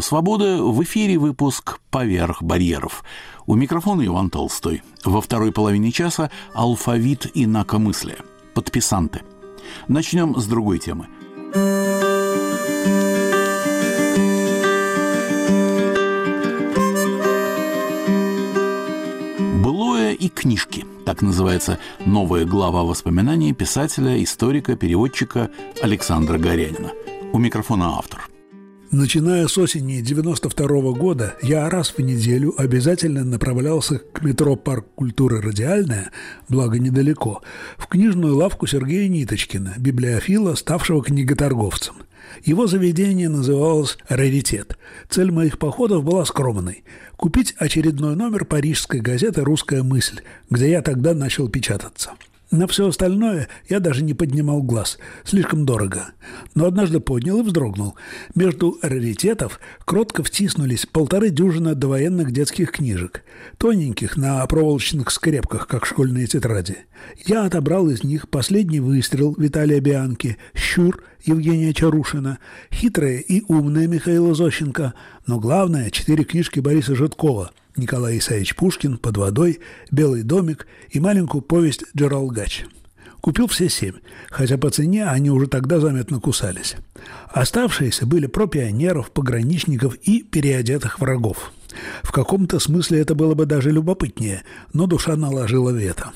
Радио Свобода в эфире выпуск «Поверх барьеров». У микрофона Иван Толстой. Во второй половине часа алфавит инакомыслия. Подписанты. Начнем с другой темы. «Былое и книжки» – так называется новая глава воспоминаний писателя, историка, переводчика Александра Горянина. У микрофона автор – Начиная с осени 92 -го года, я раз в неделю обязательно направлялся к метро «Парк культуры Радиальная», благо недалеко, в книжную лавку Сергея Ниточкина, библиофила, ставшего книготорговцем. Его заведение называлось «Раритет». Цель моих походов была скромной – купить очередной номер парижской газеты «Русская мысль», где я тогда начал печататься – на все остальное я даже не поднимал глаз. Слишком дорого. Но однажды поднял и вздрогнул. Между раритетов кротко втиснулись полторы дюжины довоенных детских книжек. Тоненьких, на проволочных скрепках, как школьные тетради. Я отобрал из них последний выстрел Виталия Бианки, «Щур» Евгения Чарушина, «Хитрая и умная» Михаила Зощенко, но главное – четыре книжки Бориса Житкова – Николай Исаевич Пушкин «Под водой», «Белый домик» и маленькую повесть «Джералгач». Купил все семь, хотя по цене они уже тогда заметно кусались. Оставшиеся были про пионеров, пограничников и переодетых врагов. В каком-то смысле это было бы даже любопытнее, но душа наложила вето.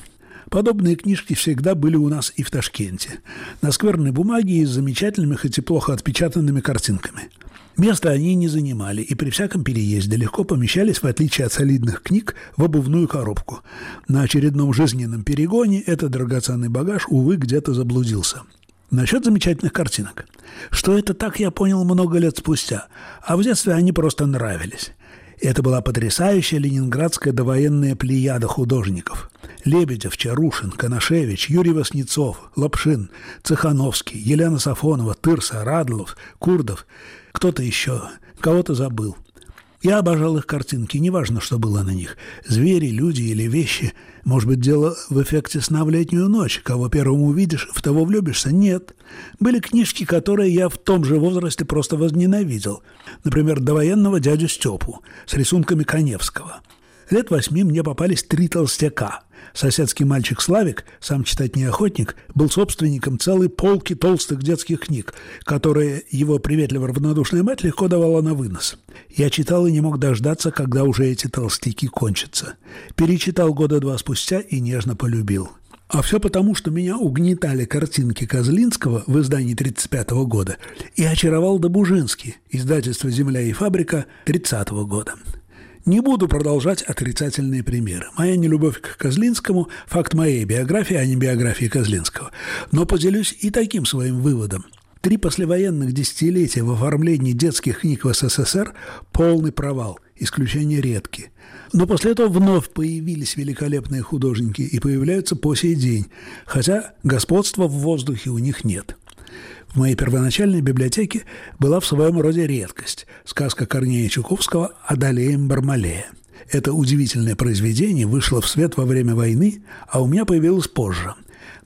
Подобные книжки всегда были у нас и в Ташкенте. На скверной бумаге и с замечательными, хоть и плохо отпечатанными картинками – Место они не занимали и при всяком переезде легко помещались, в отличие от солидных книг, в обувную коробку. На очередном жизненном перегоне этот драгоценный багаж, увы, где-то заблудился. Насчет замечательных картинок. Что это так, я понял много лет спустя, а в детстве они просто нравились. Это была потрясающая ленинградская довоенная плеяда художников. Лебедев, Чарушин, Коношевич, Юрий Васнецов, Лапшин, Цехановский, Елена Сафонова, Тырса, Радлов, Курдов – кто-то еще, кого-то забыл. Я обожал их картинки, неважно, что было на них. Звери, люди или вещи. Может быть, дело в эффекте сна в летнюю ночь. Кого первым увидишь, в того влюбишься? Нет. Были книжки, которые я в том же возрасте просто возненавидел. Например, довоенного дядю Степу с рисунками Коневского. Лет восьми мне попались три толстяка – Соседский мальчик Славик, сам читать неохотник, был собственником целой полки толстых детских книг, которые его приветливо равнодушная мать легко давала на вынос. Я читал и не мог дождаться, когда уже эти толстяки кончатся. Перечитал года два спустя и нежно полюбил. А все потому, что меня угнетали картинки Козлинского в издании 1935 года и очаровал Добужинский, издательство «Земля и фабрика» 30 года. Не буду продолжать отрицательные примеры. Моя нелюбовь к Козлинскому – факт моей биографии, а не биографии Козлинского. Но поделюсь и таким своим выводом. Три послевоенных десятилетия в оформлении детских книг в СССР – полный провал, исключения редки. Но после этого вновь появились великолепные художники и появляются по сей день, хотя господства в воздухе у них нет – в моей первоначальной библиотеке была в своем роде редкость – сказка Корнея Чуковского «Одолеем Бармалея». Это удивительное произведение вышло в свет во время войны, а у меня появилось позже.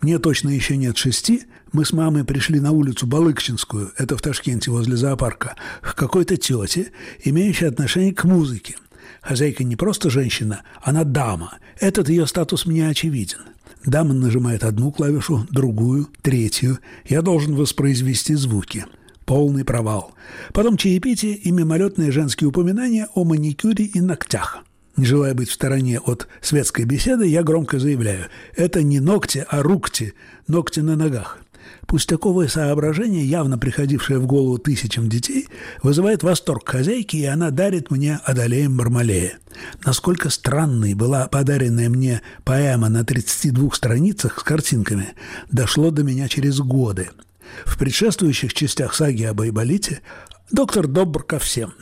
Мне точно еще нет шести, мы с мамой пришли на улицу Балыкчинскую, это в Ташкенте возле зоопарка, к какой-то тете, имеющей отношение к музыке. Хозяйка не просто женщина, она дама. Этот ее статус мне очевиден – Дама нажимает одну клавишу, другую, третью. Я должен воспроизвести звуки. Полный провал. Потом чаепитие и мимолетные женские упоминания о маникюре и ногтях. Не желая быть в стороне от светской беседы, я громко заявляю, это не ногти, а рукти, ногти на ногах. Пустяковое соображение, явно приходившее в голову тысячам детей, вызывает восторг хозяйки, и она дарит мне «Одолеем Бармалея». Насколько странной была подаренная мне поэма на 32 страницах с картинками, дошло до меня через годы. В предшествующих частях саги об Айболите доктор добр ко всем.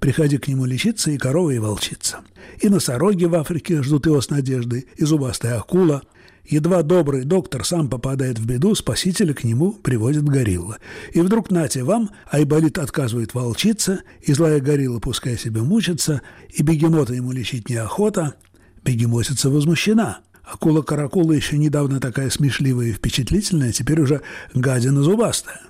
Приходи к нему лечиться и корова, и волчица. И носороги в Африке ждут его с надеждой, и зубастая акула – Едва добрый доктор сам попадает в беду, спасителя к нему приводит горилла. И вдруг нате вам, Айболит отказывает волчица, и злая горилла пускай себе мучится, и бегемота ему лечить неохота. Бегемотица возмущена. Акула-каракула еще недавно такая смешливая и впечатлительная, теперь уже гадина зубастая.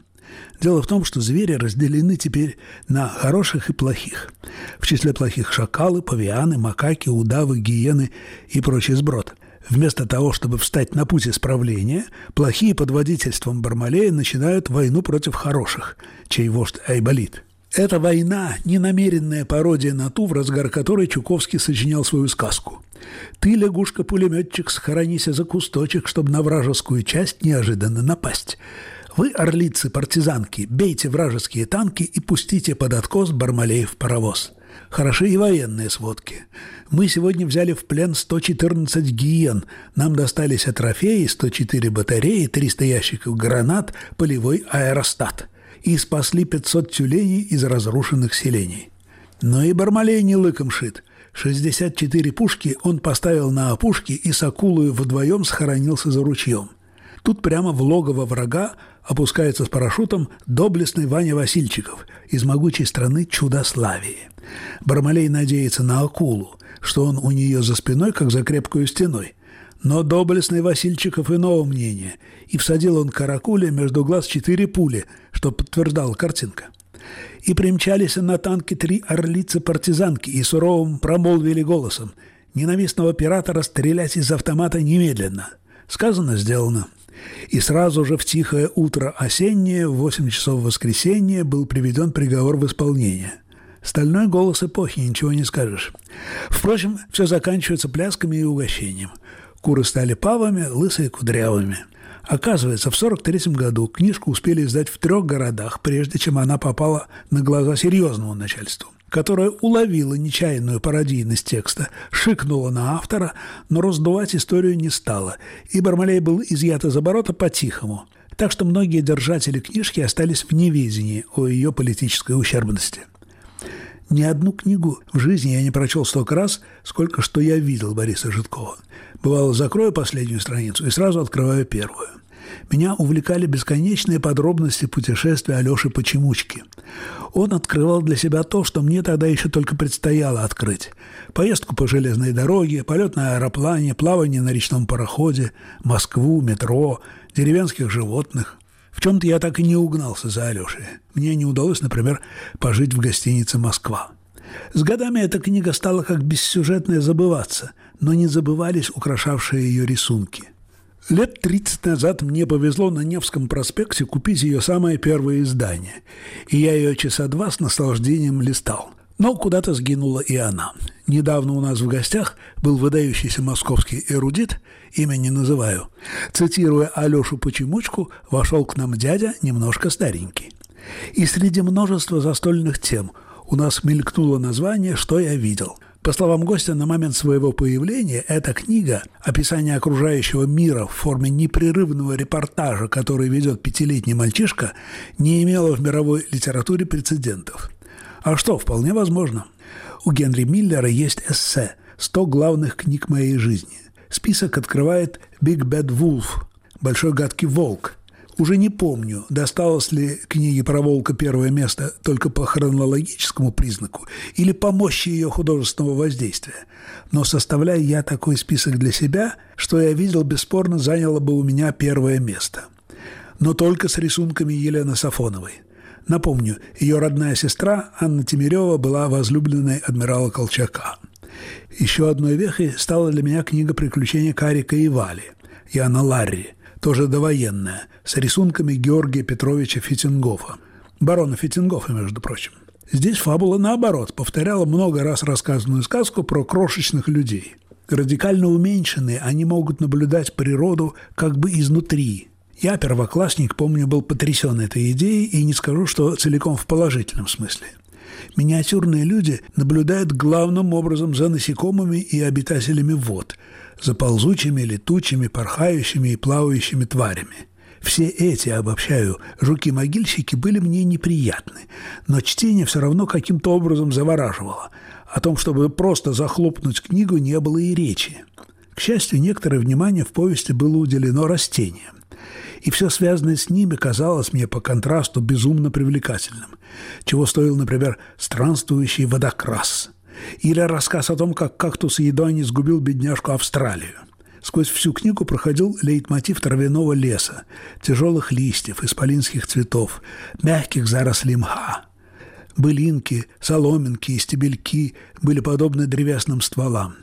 Дело в том, что звери разделены теперь на хороших и плохих. В числе плохих шакалы, павианы, макаки, удавы, гиены и прочий сброд. Вместо того, чтобы встать на путь исправления, плохие под водительством Бармалея начинают войну против хороших, чей вождь Айболит. Эта война – ненамеренная пародия на ту, в разгар которой Чуковский сочинял свою сказку. «Ты, лягушка-пулеметчик, схоронися за кусточек, чтобы на вражескую часть неожиданно напасть. Вы, орлицы-партизанки, бейте вражеские танки и пустите под откос Бармалеев паровоз». Хороши и военные сводки. Мы сегодня взяли в плен 114 гиен. Нам достались трофеи 104 батареи, 300 ящиков гранат, полевой аэростат. И спасли 500 тюленей из разрушенных селений. Но и Бармалей не лыком шит. 64 пушки он поставил на опушке и с акулою вдвоем схоронился за ручьем. Тут прямо в логово врага опускается с парашютом доблестный Ваня Васильчиков из могучей страны Чудославии. Бармалей надеется на акулу, что он у нее за спиной, как за крепкую стеной. Но доблестный Васильчиков иного мнения, и всадил он каракуле между глаз четыре пули, что подтверждала картинка. И примчались на танке три орлицы-партизанки и суровым промолвили голосом «Ненавистного пирата расстрелять из автомата немедленно». Сказано, сделано. И сразу же в тихое утро осеннее, в 8 часов воскресенья, был приведен приговор в исполнение. Стальной голос эпохи, ничего не скажешь. Впрочем, все заканчивается плясками и угощением. Куры стали павами, лысые кудрявыми. Оказывается, в 43 году книжку успели издать в трех городах, прежде чем она попала на глаза серьезному начальству которое уловило нечаянную пародийность текста, шикнуло на автора, но раздувать историю не стало, и Бармалей был изъят из оборота по-тихому. Так что многие держатели книжки остались в неведении о ее политической ущербности. Ни одну книгу в жизни я не прочел столько раз, сколько что я видел Бориса Житкова. Бывало, закрою последнюю страницу и сразу открываю первую. Меня увлекали бесконечные подробности путешествия Алёши Почемучки. Он открывал для себя то, что мне тогда еще только предстояло открыть. Поездку по железной дороге, полет на аэроплане, плавание на речном пароходе, Москву, метро, деревенских животных. В чем-то я так и не угнался за Алешей. Мне не удалось, например, пожить в гостинице «Москва». С годами эта книга стала как бессюжетная забываться, но не забывались украшавшие ее рисунки. Лет 30 назад мне повезло на Невском проспекте купить ее самое первое издание, и я ее часа два с наслаждением листал – но куда-то сгинула и она. Недавно у нас в гостях был выдающийся московский эрудит, имя не называю. Цитируя Алешу Почемучку, вошел к нам дядя, немножко старенький. И среди множества застольных тем у нас мелькнуло название «Что я видел». По словам гостя, на момент своего появления эта книга «Описание окружающего мира в форме непрерывного репортажа, который ведет пятилетний мальчишка», не имела в мировой литературе прецедентов – а что, вполне возможно. У Генри Миллера есть эссе «100 главных книг моей жизни». Список открывает «Big Bad Wolf» – «Большой гадкий волк». Уже не помню, досталось ли книге про волка первое место только по хронологическому признаку или по мощи ее художественного воздействия. Но составляя я такой список для себя, что я видел, бесспорно заняло бы у меня первое место. Но только с рисунками Елены Сафоновой – Напомню, ее родная сестра Анна Тимирева была возлюбленной адмирала Колчака. Еще одной вехой стала для меня книга «Приключения Карика и Вали» Яна Ларри, тоже довоенная, с рисунками Георгия Петровича Фитингофа, барона Фитингофа, между прочим. Здесь фабула, наоборот, повторяла много раз рассказанную сказку про крошечных людей. Радикально уменьшенные, они могут наблюдать природу как бы изнутри, я, первоклассник, помню, был потрясен этой идеей и не скажу, что целиком в положительном смысле. Миниатюрные люди наблюдают главным образом за насекомыми и обитателями вод, за ползучими, летучими, порхающими и плавающими тварями. Все эти, обобщаю, жуки-могильщики были мне неприятны, но чтение все равно каким-то образом завораживало. О том, чтобы просто захлопнуть книгу, не было и речи. К счастью, некоторое внимание в повести было уделено растениям и все связанное с ними казалось мне по контрасту безумно привлекательным, чего стоил, например, странствующий водокрас или рассказ о том, как кактус едва не сгубил бедняжку Австралию. Сквозь всю книгу проходил лейтмотив травяного леса, тяжелых листьев, исполинских цветов, мягких зарослей мха. Былинки, соломинки и стебельки были подобны древесным стволам.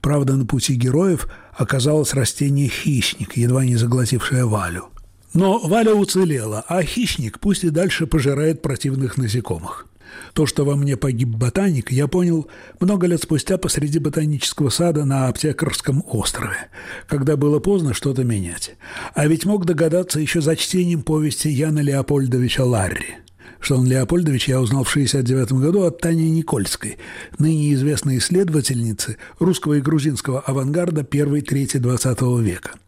Правда, на пути героев оказалось растение хищник, едва не заглотившее Валю. Но Валя уцелела, а хищник пусть и дальше пожирает противных насекомых. То, что во мне погиб ботаник, я понял много лет спустя посреди ботанического сада на Аптекарском острове, когда было поздно что-то менять. А ведь мог догадаться еще за чтением повести Яна Леопольдовича Ларри. Что он Леопольдович я узнал в 1969 году от Тани Никольской, ныне известной исследовательницы русского и грузинского авангарда первой трети XX века –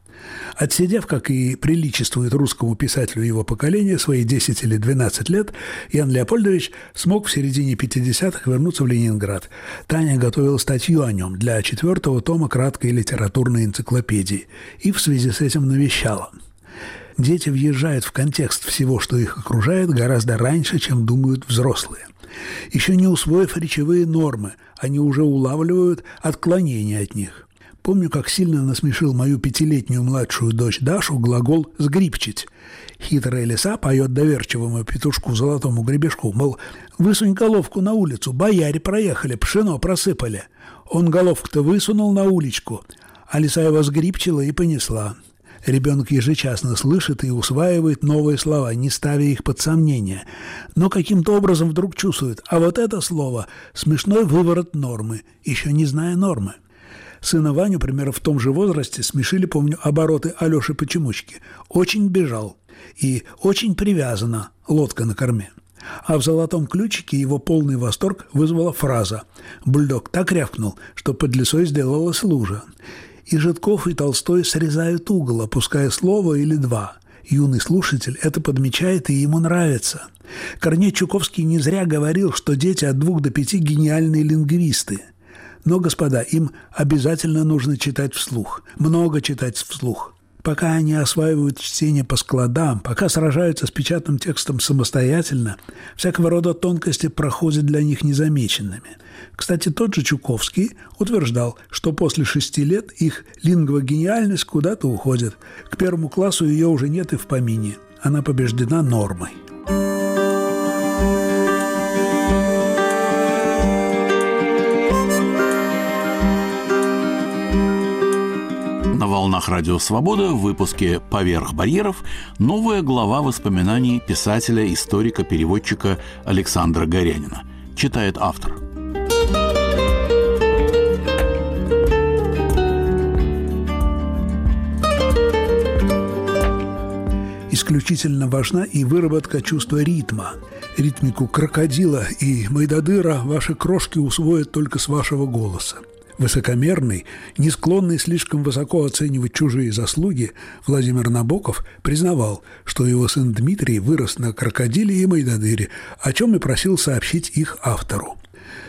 Отсидев, как и приличествует русскому писателю его поколения, свои 10 или 12 лет, Ян Леопольдович смог в середине 50-х вернуться в Ленинград. Таня готовила статью о нем для четвертого тома краткой литературной энциклопедии и в связи с этим навещала. Дети въезжают в контекст всего, что их окружает, гораздо раньше, чем думают взрослые. Еще не усвоив речевые нормы, они уже улавливают отклонения от них. Помню, как сильно насмешил мою пятилетнюю младшую дочь Дашу глагол «сгрипчить». Хитрая лиса поет доверчивому петушку золотому гребешку, мол, высунь головку на улицу, бояре проехали, пшено просыпали. Он головку-то высунул на уличку, а лиса его сгрипчила и понесла. Ребенок ежечасно слышит и усваивает новые слова, не ставя их под сомнение. Но каким-то образом вдруг чувствует, а вот это слово – смешной выворот нормы, еще не зная нормы. Сына Ваню, примерно в том же возрасте, смешили, помню, обороты Алёши Почемучки. Очень бежал и очень привязана лодка на корме. А в «Золотом ключике» его полный восторг вызвала фраза «Бульдог так рявкнул, что под лесой сделалась лужа». И Житков, и Толстой срезают угол, опуская слово или два. Юный слушатель это подмечает, и ему нравится. Корней Чуковский не зря говорил, что дети от двух до пяти гениальные лингвисты – но, господа, им обязательно нужно читать вслух, много читать вслух. Пока они осваивают чтение по складам, пока сражаются с печатным текстом самостоятельно, всякого рода тонкости проходят для них незамеченными. Кстати, тот же Чуковский утверждал, что после шести лет их лингвогениальность куда-то уходит. К первому классу ее уже нет и в помине. Она побеждена нормой. Волнах Радио Свобода в выпуске «Поверх барьеров» новая глава воспоминаний писателя, историка, переводчика Александра Горянина. Читает автор. Исключительно важна и выработка чувства ритма. Ритмику крокодила и майдадыра ваши крошки усвоят только с вашего голоса. Высокомерный, не склонный слишком высоко оценивать чужие заслуги, Владимир Набоков признавал, что его сын Дмитрий вырос на крокодиле и майдадыре, о чем и просил сообщить их автору.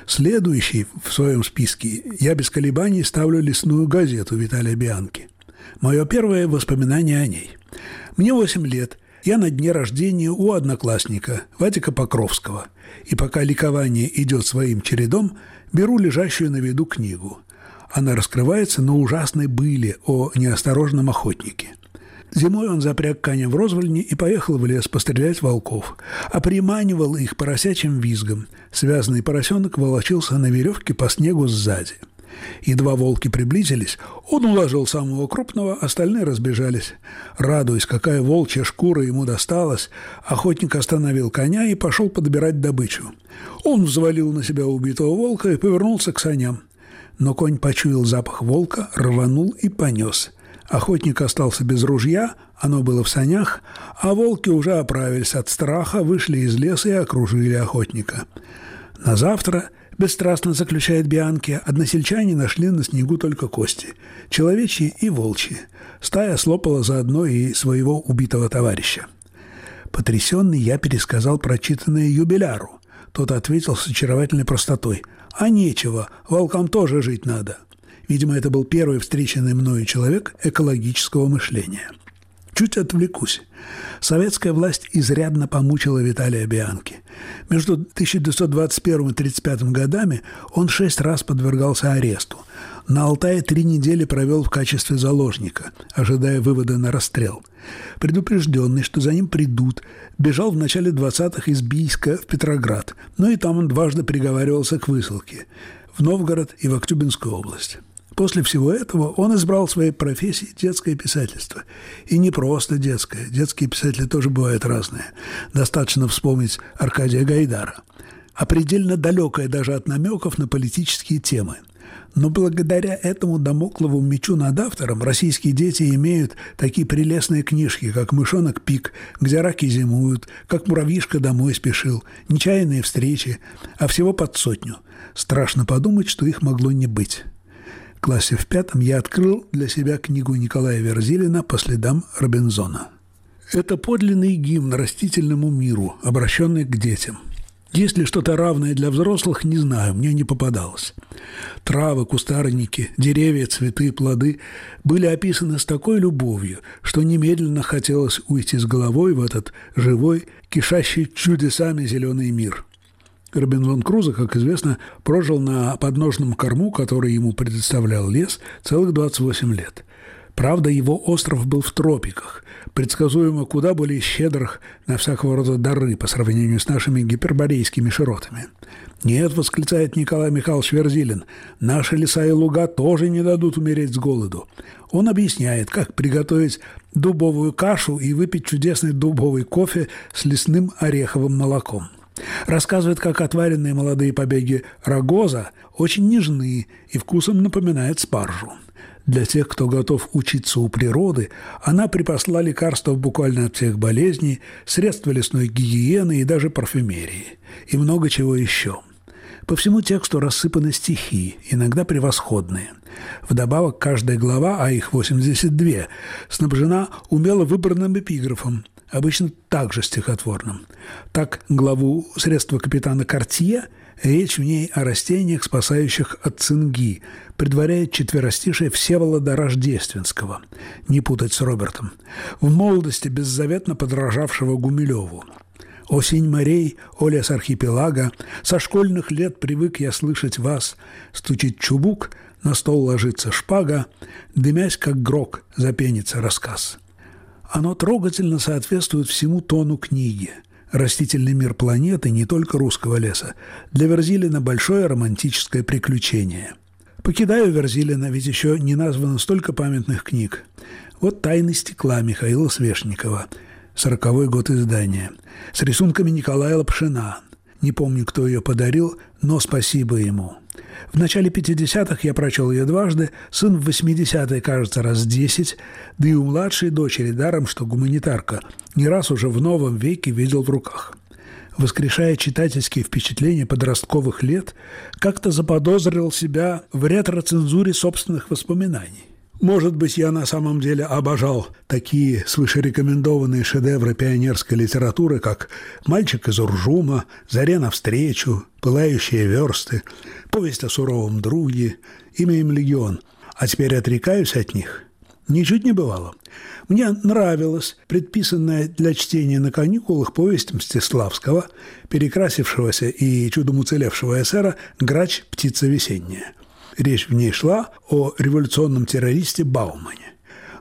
Следующий в своем списке я без колебаний ставлю лесную газету Виталия Бианки. Мое первое воспоминание о ней. Мне 8 лет, я на дне рождения у одноклассника Ватика Покровского, и пока ликование идет своим чередом, беру лежащую на виду книгу. Она раскрывается на ужасной были о неосторожном охотнике. Зимой он запряг коня в розвольне и поехал в лес пострелять волков, а приманивал их поросячим визгом. Связанный поросенок волочился на веревке по снегу сзади. Едва волки приблизились, он уложил самого крупного, остальные разбежались. Радуясь, какая волчья шкура ему досталась, охотник остановил коня и пошел подбирать добычу. Он взвалил на себя убитого волка и повернулся к саням. Но конь почуял запах волка, рванул и понес. Охотник остался без ружья, оно было в санях, а волки уже оправились от страха, вышли из леса и окружили охотника. На завтра Бесстрастно заключает Бианки, односельчане нашли на снегу только кости. Человечьи и волчьи. Стая слопала заодно и своего убитого товарища. Потрясенный я пересказал прочитанное юбиляру. Тот ответил с очаровательной простотой. «А нечего, волкам тоже жить надо». Видимо, это был первый встреченный мною человек экологического мышления. Чуть отвлекусь. Советская власть изрядно помучила Виталия Бианки. Между 1921 и 1935 годами он шесть раз подвергался аресту. На Алтае три недели провел в качестве заложника, ожидая вывода на расстрел. Предупрежденный, что за ним придут, бежал в начале 20-х из Бийска в Петроград, но и там он дважды приговаривался к высылке – в Новгород и в Актюбинскую область. После всего этого он избрал своей профессией детское писательство. И не просто детское. Детские писатели тоже бывают разные. Достаточно вспомнить Аркадия Гайдара. А предельно далекое даже от намеков на политические темы. Но благодаря этому домоклову мечу над автором российские дети имеют такие прелестные книжки, как «Мышонок Пик», где раки зимуют, как «Муравьишка домой спешил», «Нечаянные встречи», а всего под сотню. Страшно подумать, что их могло не быть классе в пятом я открыл для себя книгу Николая Верзилина «По следам Робинзона». Это подлинный гимн растительному миру, обращенный к детям. Есть ли что-то равное для взрослых, не знаю, мне не попадалось. Травы, кустарники, деревья, цветы, плоды были описаны с такой любовью, что немедленно хотелось уйти с головой в этот живой, кишащий чудесами зеленый мир – Робинзон Крузо, как известно, прожил на подножном корму, который ему предоставлял лес, целых 28 лет. Правда, его остров был в тропиках, предсказуемо куда более щедрых на всякого рода дары по сравнению с нашими гиперборейскими широтами. «Нет», — восклицает Николай Михайлович Верзилин, — «наши леса и луга тоже не дадут умереть с голоду». Он объясняет, как приготовить дубовую кашу и выпить чудесный дубовый кофе с лесным ореховым молоком. Рассказывает, как отваренные молодые побеги рогоза очень нежны и вкусом напоминают спаржу. Для тех, кто готов учиться у природы, она припасла лекарства буквально от всех болезней, средства лесной гигиены и даже парфюмерии. И много чего еще. По всему тексту рассыпаны стихи, иногда превосходные. Вдобавок, каждая глава, а их 82, снабжена умело выбранным эпиграфом – обычно также стихотворным. Так, главу «Средства капитана Кортье» речь в ней о растениях, спасающих от цинги, предваряет четверостишие Всеволода Рождественского, не путать с Робертом, в молодости беззаветно подражавшего Гумилеву. Осень морей, о лес архипелага, Со школьных лет привык я слышать вас. Стучит чубук, на стол ложится шпага, Дымясь, как грок, запенится рассказ. Оно трогательно соответствует всему тону книги. Растительный мир планеты, не только русского леса, для Верзилина большое романтическое приключение. Покидаю Верзилина, ведь еще не названо столько памятных книг. Вот «Тайны стекла» Михаила Свешникова, сороковой год издания, с рисунками Николая Лапшина. Не помню, кто ее подарил, но спасибо ему – в начале 50-х я прочел ее дважды, сын в 80-е, кажется, раз 10, да и у младшей дочери, даром, что гуманитарка, не раз уже в новом веке видел в руках. Воскрешая читательские впечатления подростковых лет, как-то заподозрил себя в ретро-цензуре собственных воспоминаний. Может быть, я на самом деле обожал такие свышерекомендованные шедевры пионерской литературы, как «Мальчик из Уржума», «Заре навстречу», «Пылающие версты», «Повесть о суровом друге», «Имя им легион», а теперь отрекаюсь от них. Ничуть не бывало. Мне нравилась предписанная для чтения на каникулах повесть Мстиславского, перекрасившегося и чудом уцелевшего эсера «Грач. Птица весенняя». Речь в ней шла о революционном террористе Баумане.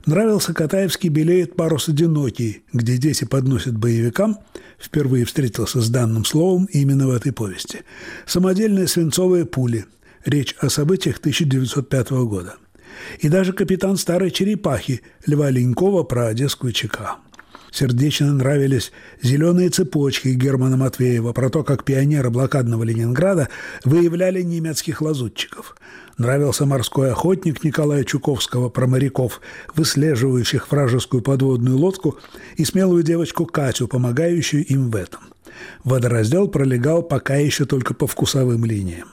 Нравился Катаевский «Белеет парус одинокий», где дети подносят боевикам, впервые встретился с данным словом именно в этой повести. Самодельные свинцовые пули. Речь о событиях 1905 года. И даже капитан старой черепахи Льва Ленькова про одесскую ЧК. Сердечно нравились зеленые цепочки Германа Матвеева про то, как пионеры блокадного Ленинграда выявляли немецких лазутчиков. Нравился морской охотник Николая Чуковского про моряков, выслеживающих вражескую подводную лодку, и смелую девочку Катю, помогающую им в этом. Водораздел пролегал пока еще только по вкусовым линиям.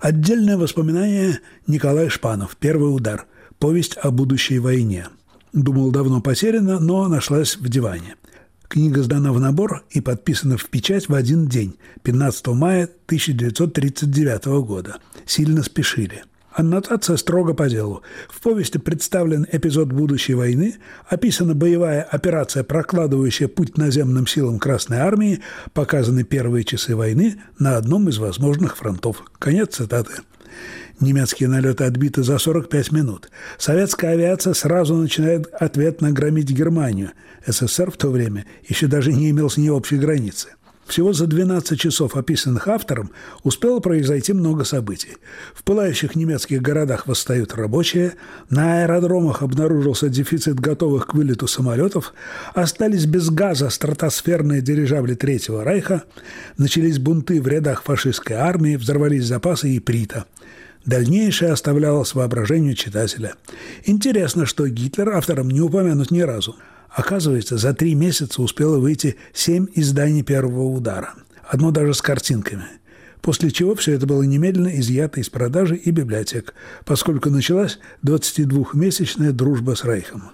Отдельное воспоминание Николай Шпанов «Первый удар. Повесть о будущей войне». Думал, давно потеряна, но нашлась в диване. Книга сдана в набор и подписана в печать в один день, 15 мая 1939 года. Сильно спешили. Аннотация строго по делу. В повести представлен эпизод будущей войны, описана боевая операция, прокладывающая путь наземным силам Красной Армии, показаны первые часы войны на одном из возможных фронтов. Конец цитаты. Немецкие налеты отбиты за 45 минут. Советская авиация сразу начинает ответно громить Германию. СССР в то время еще даже не имел с ней общей границы. Всего за 12 часов, описанных автором, успело произойти много событий. В пылающих немецких городах восстают рабочие, на аэродромах обнаружился дефицит готовых к вылету самолетов, остались без газа стратосферные дирижабли Третьего Рейха, начались бунты в рядах фашистской армии, взорвались запасы иприта. Дальнейшее оставлялось воображению читателя. Интересно, что Гитлер автором не упомянут ни разу – Оказывается, за три месяца успело выйти семь изданий первого удара. Одно даже с картинками. После чего все это было немедленно изъято из продажи и библиотек, поскольку началась 22-месячная дружба с Рейхом.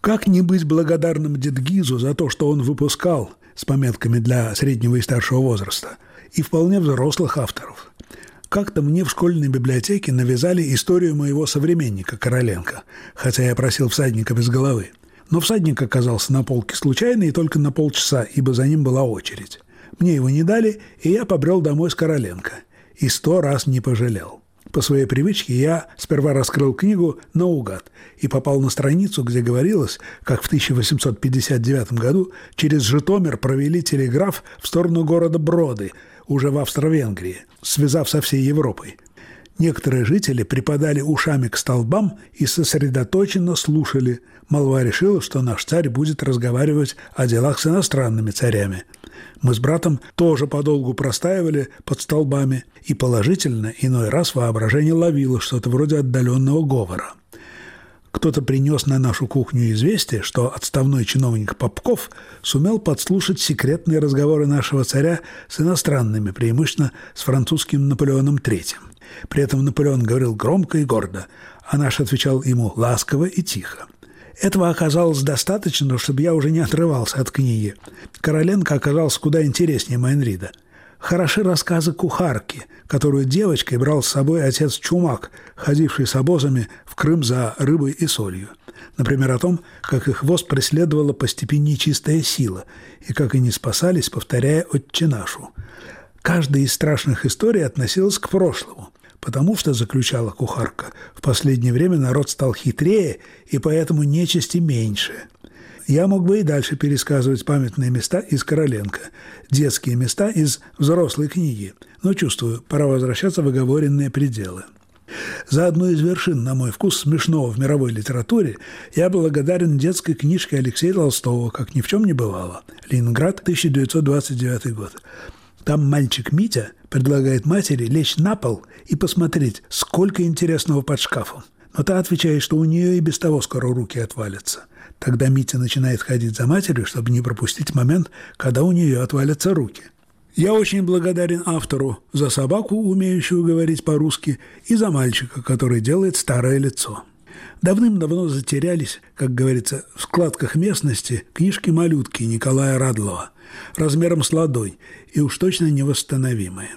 Как не быть благодарным Дедгизу за то, что он выпускал с пометками для среднего и старшего возраста и вполне взрослых авторов? Как-то мне в школьной библиотеке навязали историю моего современника Короленко, хотя я просил всадника без головы – но всадник оказался на полке случайно и только на полчаса, ибо за ним была очередь. Мне его не дали, и я побрел домой с Короленко. И сто раз не пожалел. По своей привычке я сперва раскрыл книгу наугад и попал на страницу, где говорилось, как в 1859 году через Житомир провели телеграф в сторону города Броды, уже в Австро-Венгрии, связав со всей Европой. Некоторые жители припадали ушами к столбам и сосредоточенно слушали. Молва решила, что наш царь будет разговаривать о делах с иностранными царями. Мы с братом тоже подолгу простаивали под столбами, и положительно иной раз воображение ловило что-то вроде отдаленного говора. Кто-то принес на нашу кухню известие, что отставной чиновник Попков сумел подслушать секретные разговоры нашего царя с иностранными, преимущественно с французским Наполеоном III. При этом Наполеон говорил громко и гордо, а наш отвечал ему ласково и тихо. Этого оказалось достаточно, чтобы я уже не отрывался от книги. Короленко оказался куда интереснее Майнрида. Хороши рассказы кухарки, которую девочкой брал с собой отец Чумак, ходивший с обозами в Крым за рыбой и солью. Например, о том, как их воз преследовала по степи нечистая сила, и как они спасались, повторяя «Отче нашу». Каждая из страшных историй относилась к прошлому потому что, заключала кухарка, в последнее время народ стал хитрее и поэтому нечисти меньше. Я мог бы и дальше пересказывать памятные места из Короленко, детские места из взрослой книги, но чувствую, пора возвращаться в оговоренные пределы. За одну из вершин, на мой вкус, смешного в мировой литературе я благодарен детской книжке Алексея Толстого «Как ни в чем не бывало». Ленинград, 1929 год. Там мальчик Митя предлагает матери лечь на пол и посмотреть, сколько интересного под шкафом. Но та отвечает, что у нее и без того скоро руки отвалятся. Тогда Митя начинает ходить за матерью, чтобы не пропустить момент, когда у нее отвалятся руки. Я очень благодарен автору за собаку, умеющую говорить по-русски, и за мальчика, который делает старое лицо. Давным-давно затерялись, как говорится, в складках местности книжки-малютки Николая Радлова – размером с ладонь и уж точно невосстановимые.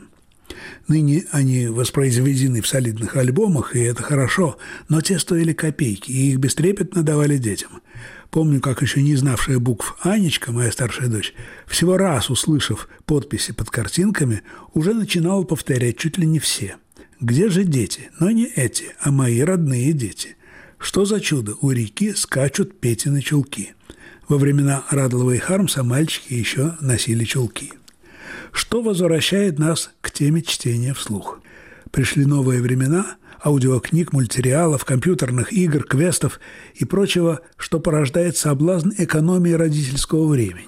Ныне они воспроизведены в солидных альбомах, и это хорошо, но те стоили копейки, и их бестрепетно давали детям. Помню, как еще не знавшая букв Анечка, моя старшая дочь, всего раз услышав подписи под картинками, уже начинала повторять чуть ли не все. Где же дети? Но не эти, а мои родные дети. Что за чудо? У реки скачут Петины чулки. Во времена Радлова и Хармса мальчики еще носили чулки. Что возвращает нас к теме чтения вслух. Пришли новые времена аудиокниг, мультсериалов, компьютерных игр, квестов и прочего, что порождает соблазн экономии родительского времени.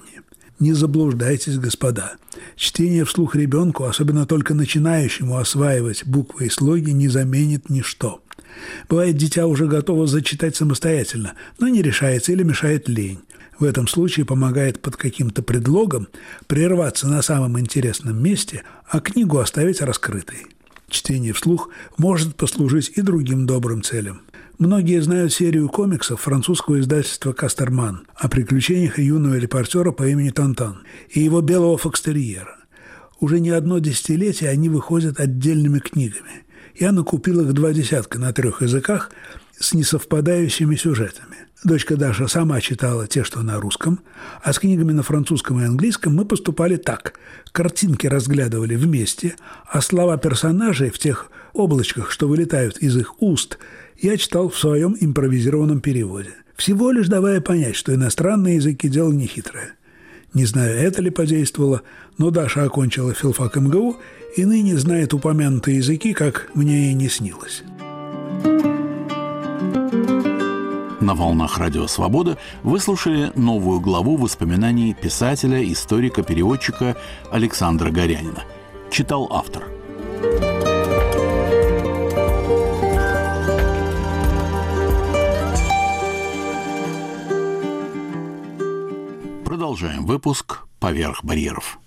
Не заблуждайтесь, господа. Чтение вслух ребенку, особенно только начинающему осваивать буквы и слоги, не заменит ничто. Бывает, дитя уже готово зачитать самостоятельно, но не решается или мешает лень в этом случае помогает под каким-то предлогом прерваться на самом интересном месте, а книгу оставить раскрытой. Чтение вслух может послужить и другим добрым целям. Многие знают серию комиксов французского издательства «Кастерман» о приключениях юного репортера по имени Тантан и его белого фокстерьера. Уже не одно десятилетие они выходят отдельными книгами. Я накупил их два десятка на трех языках с несовпадающими сюжетами. Дочка Даша сама читала те, что на русском, а с книгами на французском и английском мы поступали так. Картинки разглядывали вместе, а слова персонажей в тех облачках, что вылетают из их уст, я читал в своем импровизированном переводе. Всего лишь давая понять, что иностранные языки – дело нехитрое. Не знаю, это ли подействовало, но Даша окончила филфак МГУ и ныне знает упомянутые языки, как мне и не снилось. На волнах Радио Свобода вы слушали новую главу воспоминаний писателя, историка, переводчика Александра Горянина. Читал автор. Продолжаем выпуск «Поверх барьеров».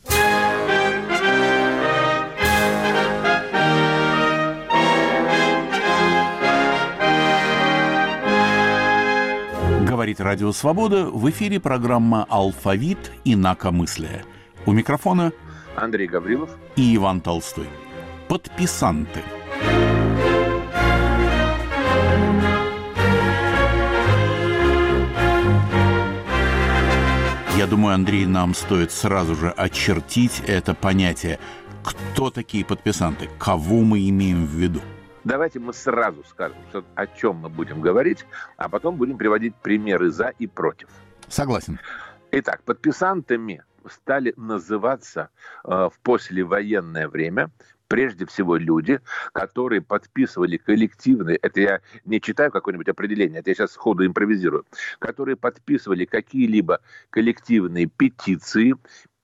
Говорит Радио Свобода. В эфире программа «Алфавит. Инакомыслие». У микрофона Андрей Гаврилов и Иван Толстой. Подписанты. Я думаю, Андрей, нам стоит сразу же очертить это понятие. Кто такие подписанты? Кого мы имеем в виду? Давайте мы сразу скажем, что, о чем мы будем говорить, а потом будем приводить примеры за и против. Согласен. Итак, подписантами стали называться э, в послевоенное время прежде всего люди, которые подписывали коллективные, это я не читаю какое-нибудь определение, это я сейчас сходу импровизирую, которые подписывали какие-либо коллективные петиции,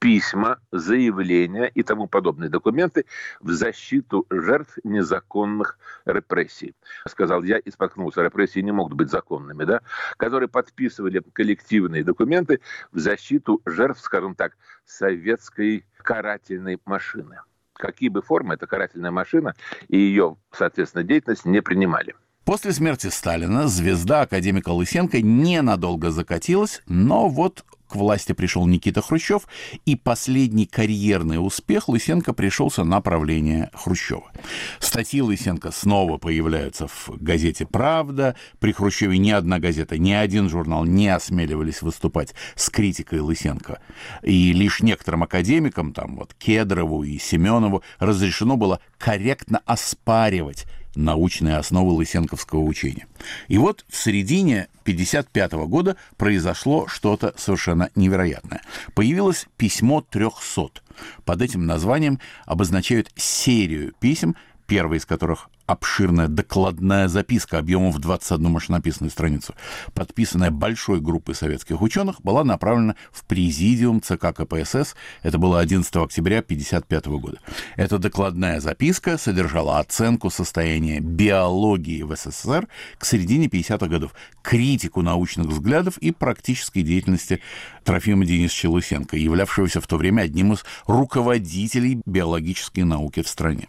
письма, заявления и тому подобные документы в защиту жертв незаконных репрессий. Сказал я и споткнулся, репрессии не могут быть законными, да? Которые подписывали коллективные документы в защиту жертв, скажем так, советской карательной машины. Какие бы формы эта карательная машина и ее, соответственно, деятельность не принимали. После смерти Сталина звезда академика Лысенко ненадолго закатилась, но вот к власти пришел Никита Хрущев, и последний карьерный успех Лысенко пришелся на правление Хрущева. Статьи Лысенко снова появляются в газете «Правда». При Хрущеве ни одна газета, ни один журнал не осмеливались выступать с критикой Лысенко. И лишь некоторым академикам, там вот Кедрову и Семенову, разрешено было корректно оспаривать научные основы лысенковского учения. И вот в середине 1955 года произошло что-то совершенно невероятное. Появилось письмо 300. Под этим названием обозначают серию писем, первый из которых обширная докладная записка объемом в 21 машинописную страницу, подписанная большой группой советских ученых, была направлена в президиум ЦК КПСС. Это было 11 октября 1955 года. Эта докладная записка содержала оценку состояния биологии в СССР к середине 50-х годов, критику научных взглядов и практической деятельности Трофима Денисовича Лысенко, являвшегося в то время одним из руководителей биологической науки в стране.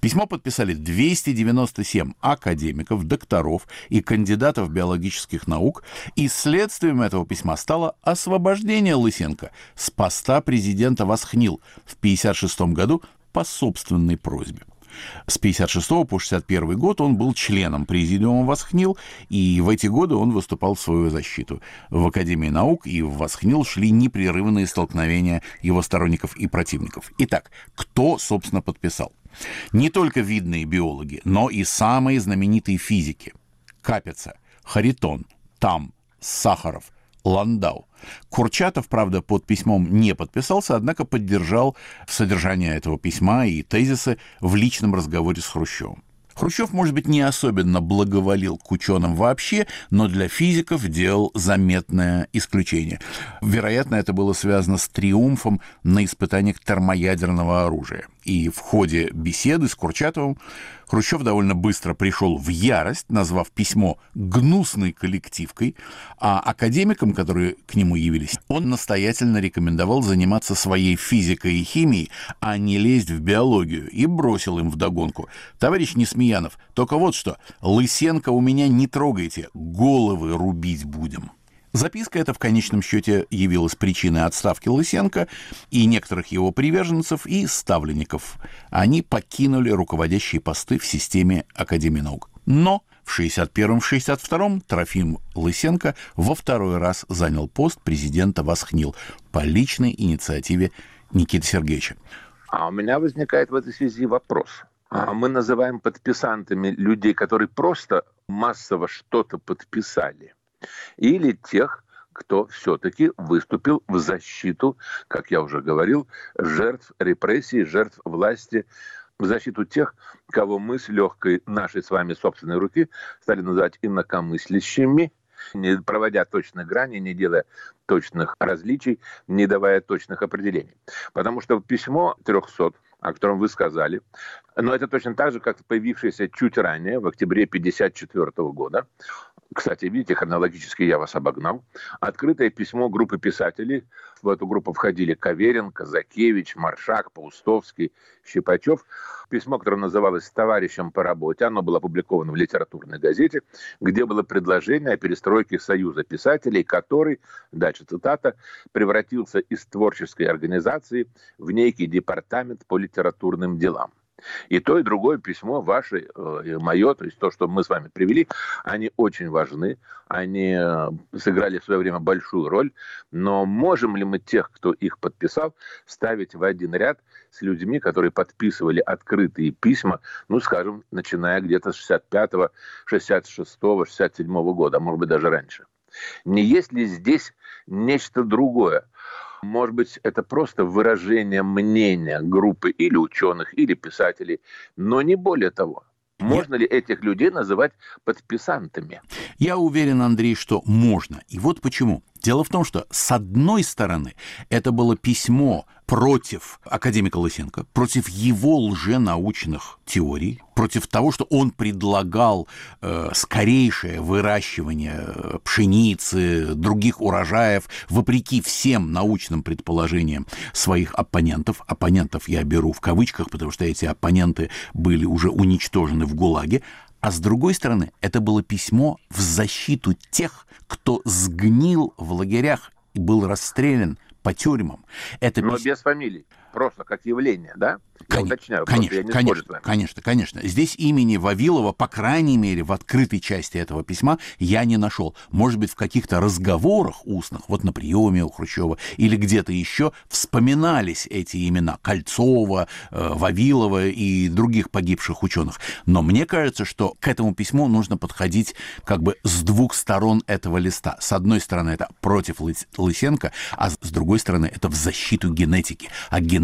Письмо подписали 297 академиков, докторов и кандидатов биологических наук, и следствием этого письма стало освобождение Лысенко с поста президента Восхнил в 1956 году по собственной просьбе. С 56 по 61 год он был членом президиума Восхнил, и в эти годы он выступал в свою защиту. В Академии наук и в Восхнил шли непрерывные столкновения его сторонников и противников. Итак, кто, собственно, подписал? Не только видные биологи, но и самые знаменитые физики. Капица, Харитон, Там, Сахаров, Ландау. Курчатов, правда, под письмом не подписался, однако поддержал содержание этого письма и тезисы в личном разговоре с Хрущевым. Хрущев, может быть, не особенно благоволил к ученым вообще, но для физиков делал заметное исключение. Вероятно, это было связано с триумфом на испытаниях термоядерного оружия. И в ходе беседы с Курчатовым Хрущев довольно быстро пришел в ярость, назвав письмо гнусной коллективкой, а академикам, которые к нему явились, он настоятельно рекомендовал заниматься своей физикой и химией, а не лезть в биологию, и бросил им вдогонку. «Товарищ Несмеянов, только вот что, Лысенко у меня не трогайте, головы рубить будем». Записка эта в конечном счете явилась причиной отставки Лысенко и некоторых его приверженцев и ставленников. Они покинули руководящие посты в системе Академии наук. Но в 61-62 Трофим Лысенко во второй раз занял пост президента Восхнил по личной инициативе Никиты Сергеевича. А у меня возникает в этой связи вопрос. А мы называем подписантами людей, которые просто массово что-то подписали – или тех, кто все-таки выступил в защиту, как я уже говорил, жертв репрессий, жертв власти, в защиту тех, кого мы с легкой нашей с вами собственной руки стали называть инакомыслящими, не проводя точных граней, не делая точных различий, не давая точных определений. Потому что письмо 300 о котором вы сказали. Но это точно так же, как появившееся чуть ранее, в октябре 1954 года, кстати, видите, хронологически я вас обогнал. Открытое письмо группы писателей. В эту группу входили Каверин, Закевич, Маршак, Паустовский, Щипачев. Письмо, которое называлось «Товарищем по работе», оно было опубликовано в литературной газете, где было предложение о перестройке Союза писателей, который, дальше цитата, превратился из творческой организации в некий департамент по литературным делам. И то, и другое письмо ваше, э, мое, то есть то, что мы с вами привели, они очень важны, они э, сыграли в свое время большую роль, но можем ли мы тех, кто их подписал, ставить в один ряд с людьми, которые подписывали открытые письма, ну, скажем, начиная где-то с 65-го, 66-го, 67-го года, а может быть даже раньше? Не есть ли здесь нечто другое? Может быть, это просто выражение мнения группы или ученых, или писателей, но не более того. Можно ли этих людей называть подписантами? Я уверен, Андрей, что можно. И вот почему. Дело в том, что с одной стороны это было письмо против академика Лысенко, против его лженаучных теорий, против того, что он предлагал э, скорейшее выращивание э, пшеницы, других урожаев, вопреки всем научным предположениям своих оппонентов. Оппонентов я беру в кавычках, потому что эти оппоненты были уже уничтожены в ГУЛАГе. А с другой стороны, это было письмо в защиту тех, кто сгнил в лагерях и был расстрелян по тюрьмам. Это Но пис... без фамилий, просто как явление, да? Я Кон... уточняю, конечно, я не конечно, конечно, конечно. Здесь имени Вавилова, по крайней мере, в открытой части этого письма я не нашел. Может быть, в каких-то разговорах устных, вот на приеме у Хрущева или где-то еще вспоминались эти имена Кольцова, э, Вавилова и других погибших ученых. Но мне кажется, что к этому письму нужно подходить как бы с двух сторон этого листа. С одной стороны, это против Лысенко, а с другой стороны, это в защиту генетики. А генетика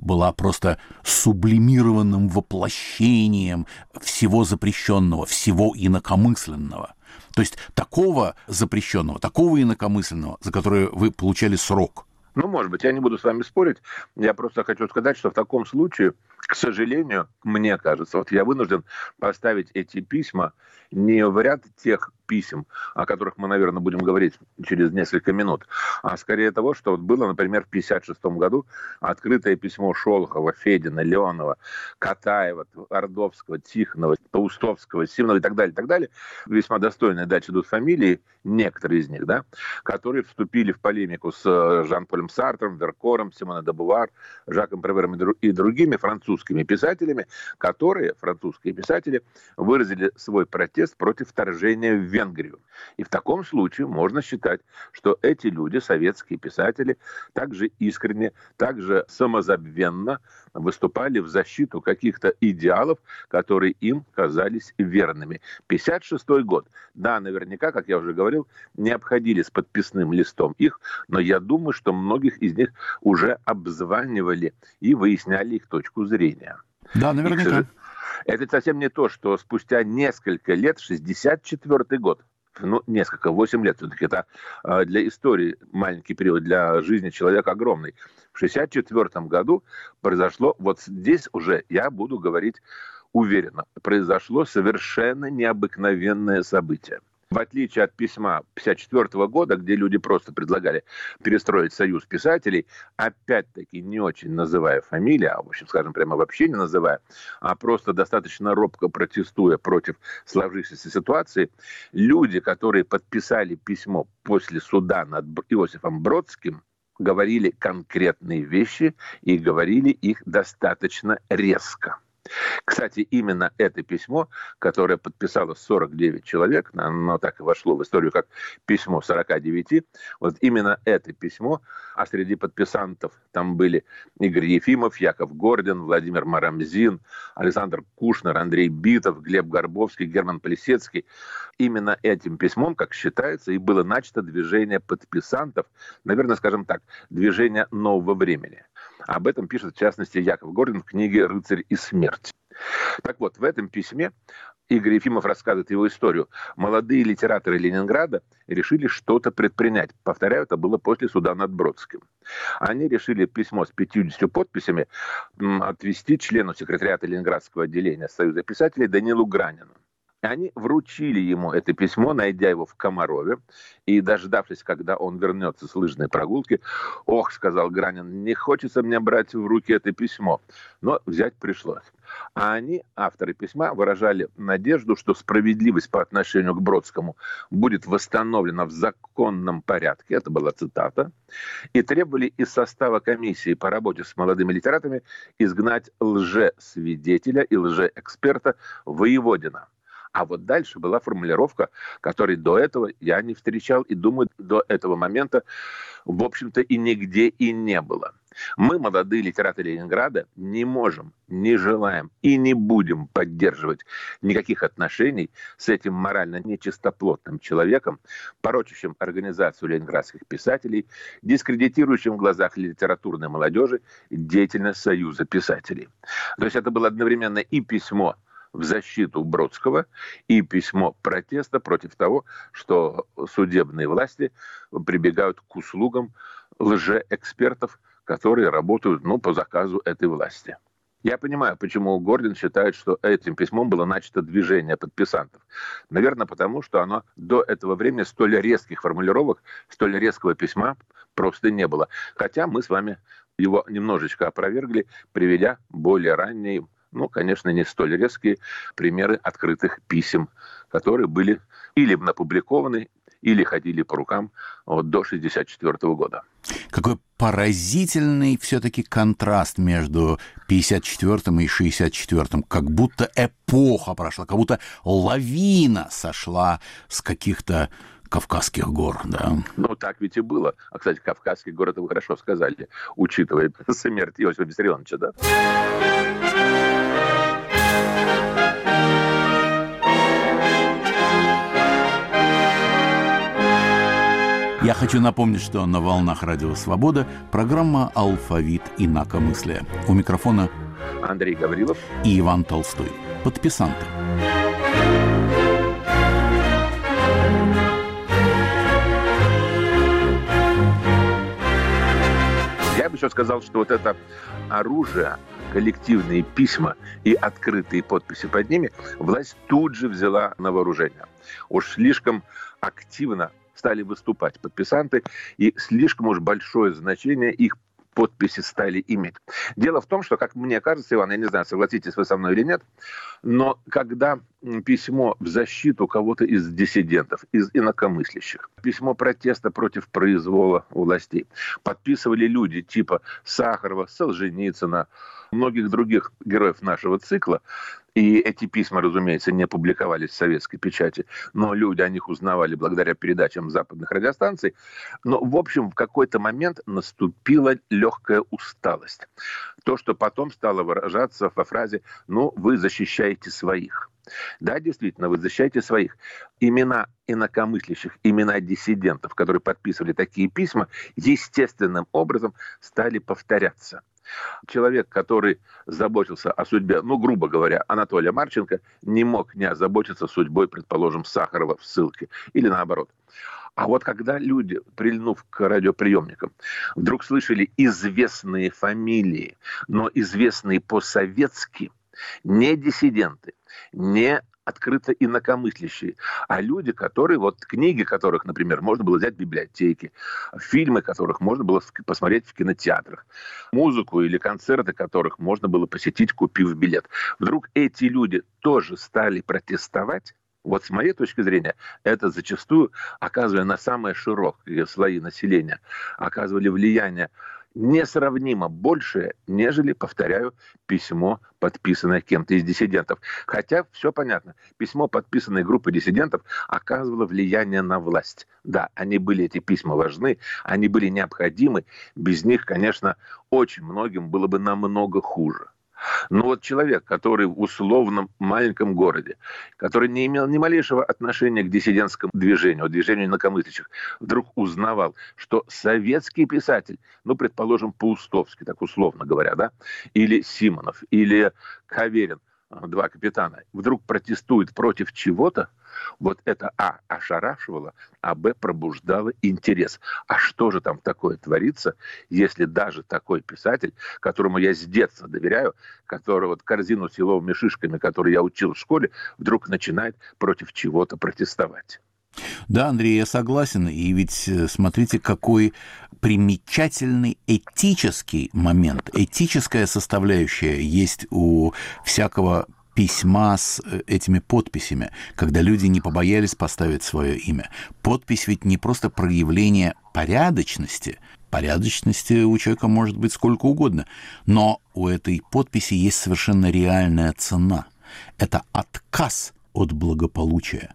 была просто сублимированным воплощением всего запрещенного, всего инакомысленного. То есть такого запрещенного, такого инакомысленного, за которое вы получали срок. Ну, может быть, я не буду с вами спорить. Я просто хочу сказать, что в таком случае, к сожалению, мне кажется, вот я вынужден поставить эти письма не в ряд тех писем, о которых мы, наверное, будем говорить через несколько минут, а скорее того, что вот было, например, в 1956 году открытое письмо Шолохова, Федина, Леонова, Катаева, Ордовского, Тихонова, Паустовского, Симонова и так далее, и так далее. Весьма достойные дальше идут фамилии, некоторые из них, да, которые вступили в полемику с э, Жан-Полем Сартром, Веркором, Симоне де Бувар, Жаком Превером и другими французскими писателями, которые, французские писатели, выразили свой протест против вторжения в Венгрию. И в таком случае можно считать, что эти люди, советские писатели, также искренне, также самозабвенно выступали в защиту каких-то идеалов, которые им казались верными. 56 год. Да, наверняка, как я уже говорил, не обходили с подписным листом их, но я думаю, что многих из них уже обзванивали и выясняли их точку зрения. Да, наверняка. Это совсем не то, что спустя несколько лет, 64 год, ну, несколько, 8 лет все-таки, это а, для истории маленький период, для жизни человека огромный. В 64 году произошло, вот здесь уже я буду говорить уверенно, произошло совершенно необыкновенное событие. В отличие от письма 1954 года, где люди просто предлагали перестроить союз писателей, опять-таки не очень называя фамилии, а, в общем, скажем, прямо вообще не называя, а просто достаточно робко протестуя против сложившейся ситуации, люди, которые подписали письмо после суда над Иосифом Бродским, говорили конкретные вещи и говорили их достаточно резко. Кстати, именно это письмо, которое подписало 49 человек, оно так и вошло в историю как письмо 49, вот именно это письмо, а среди подписантов там были Игорь Ефимов, Яков Гордин, Владимир Марамзин, Александр Кушнер, Андрей Битов, Глеб Горбовский, Герман Плесецкий. Именно этим письмом, как считается, и было начато движение подписантов, наверное, скажем так, движение нового времени. Об этом пишет, в частности, Яков Гордин в книге «Рыцарь и смерть». Так вот, в этом письме Игорь Ефимов рассказывает его историю. Молодые литераторы Ленинграда решили что-то предпринять. Повторяю, это было после суда над Бродским. Они решили письмо с 50 подписями отвести члену секретариата Ленинградского отделения Союза писателей Данилу Гранину. Они вручили ему это письмо, найдя его в Комарове, и дождавшись, когда он вернется с лыжной прогулки, «Ох», — сказал Гранин, — «не хочется мне брать в руки это письмо». Но взять пришлось. А они, авторы письма, выражали надежду, что справедливость по отношению к Бродскому будет восстановлена в законном порядке, это была цитата, и требовали из состава комиссии по работе с молодыми литераторами изгнать лжесвидетеля и лжеэксперта Воеводина – а вот дальше была формулировка, которой до этого я не встречал и думаю, до этого момента, в общем-то, и нигде и не было. Мы, молодые литераторы Ленинграда, не можем, не желаем и не будем поддерживать никаких отношений с этим морально нечистоплотным человеком, порочащим организацию ленинградских писателей, дискредитирующим в глазах литературной молодежи деятельность Союза писателей. То есть это было одновременно и письмо в защиту Бродского и письмо протеста против того, что судебные власти прибегают к услугам лжеэкспертов, которые работают ну, по заказу этой власти. Я понимаю, почему Гордин считает, что этим письмом было начато движение подписантов. Наверное, потому что оно до этого времени столь резких формулировок, столь резкого письма просто не было. Хотя мы с вами его немножечко опровергли, приведя более ранние ну, конечно, не столь резкие примеры открытых писем, которые были или опубликованы, или ходили по рукам вот, до 1964 года. Какой поразительный все-таки контраст между 54 и 64 как будто эпоха прошла, как будто лавина сошла с каких-то Кавказских гор, да. Ну, так ведь и было. А, кстати, Кавказский город вы хорошо сказали, учитывая смерть Иосифа Виссарионовича, да? Я хочу напомнить, что на волнах Радио Свобода программа «Алфавит инакомыслия». У микрофона Андрей Гаврилов и Иван Толстой. Подписанты. Я бы еще сказал, что вот это оружие, коллективные письма и открытые подписи под ними, власть тут же взяла на вооружение. Уж слишком активно стали выступать подписанты, и слишком уж большое значение их подписи стали иметь. Дело в том, что, как мне кажется, Иван, я не знаю, согласитесь вы со мной или нет, но когда письмо в защиту кого-то из диссидентов, из инакомыслящих, письмо протеста против произвола властей, подписывали люди типа Сахарова, Солженицына, многих других героев нашего цикла, и эти письма, разумеется, не публиковались в советской печати, но люди о них узнавали благодаря передачам западных радиостанций. Но, в общем, в какой-то момент наступила легкая усталость. То, что потом стало выражаться во фразе «ну, вы защищаете своих». Да, действительно, вы защищаете своих. Имена инакомыслящих, имена диссидентов, которые подписывали такие письма, естественным образом стали повторяться человек, который заботился о судьбе, ну, грубо говоря, Анатолия Марченко, не мог не озаботиться судьбой, предположим, Сахарова в ссылке. Или наоборот. А вот когда люди, прильнув к радиоприемникам, вдруг слышали известные фамилии, но известные по-советски, не диссиденты, не открыто инакомыслящие, а люди, которые, вот книги которых, например, можно было взять в библиотеке, фильмы которых можно было посмотреть в кинотеатрах, музыку или концерты которых можно было посетить, купив билет. Вдруг эти люди тоже стали протестовать, вот с моей точки зрения, это зачастую, оказывая на самые широкие слои населения, оказывали влияние несравнимо большее, нежели, повторяю, письмо, подписанное кем-то из диссидентов. Хотя все понятно. Письмо, подписанное группой диссидентов, оказывало влияние на власть. Да, они были, эти письма важны, они были необходимы. Без них, конечно, очень многим было бы намного хуже. Но вот человек, который в условном маленьком городе, который не имел ни малейшего отношения к диссидентскому движению, движению инакомыслящих, вдруг узнавал, что советский писатель, ну, предположим, Паустовский, так условно говоря, да, или Симонов, или Каверин, два капитана, вдруг протестует против чего-то, вот это А ошарашивало, а Б пробуждало интерес. А что же там такое творится, если даже такой писатель, которому я с детства доверяю, который вот корзину с еловыми шишками, который я учил в школе, вдруг начинает против чего-то протестовать. Да, Андрей, я согласен. И ведь э, смотрите, какой примечательный этический момент, этическая составляющая есть у всякого письма с э, этими подписями, когда люди не побоялись поставить свое имя. Подпись ведь не просто проявление порядочности, порядочности у человека может быть сколько угодно, но у этой подписи есть совершенно реальная цена. Это отказ от благополучия,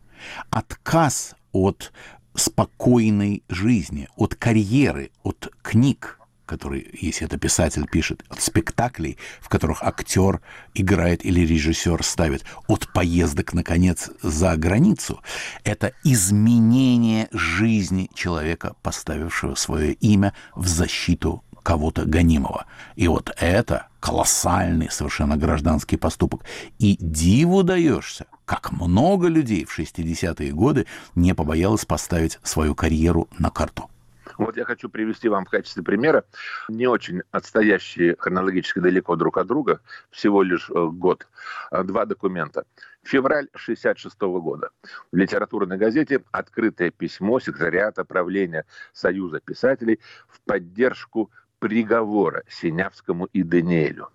отказ от спокойной жизни, от карьеры, от книг, который, если это писатель пишет, от спектаклей, в которых актер играет или режиссер ставит, от поездок, наконец, за границу, это изменение жизни человека, поставившего свое имя в защиту кого-то гонимого. И вот это колоссальный совершенно гражданский поступок. И диву даешься, как много людей в 60-е годы не побоялось поставить свою карьеру на карту. Вот я хочу привести вам в качестве примера не очень отстоящие хронологически далеко друг от друга, всего лишь э, год, э, два документа. Февраль 1966 года. В литературной газете открытое письмо секретариата правления Союза писателей в поддержку приговора Синявскому и Даниэлю.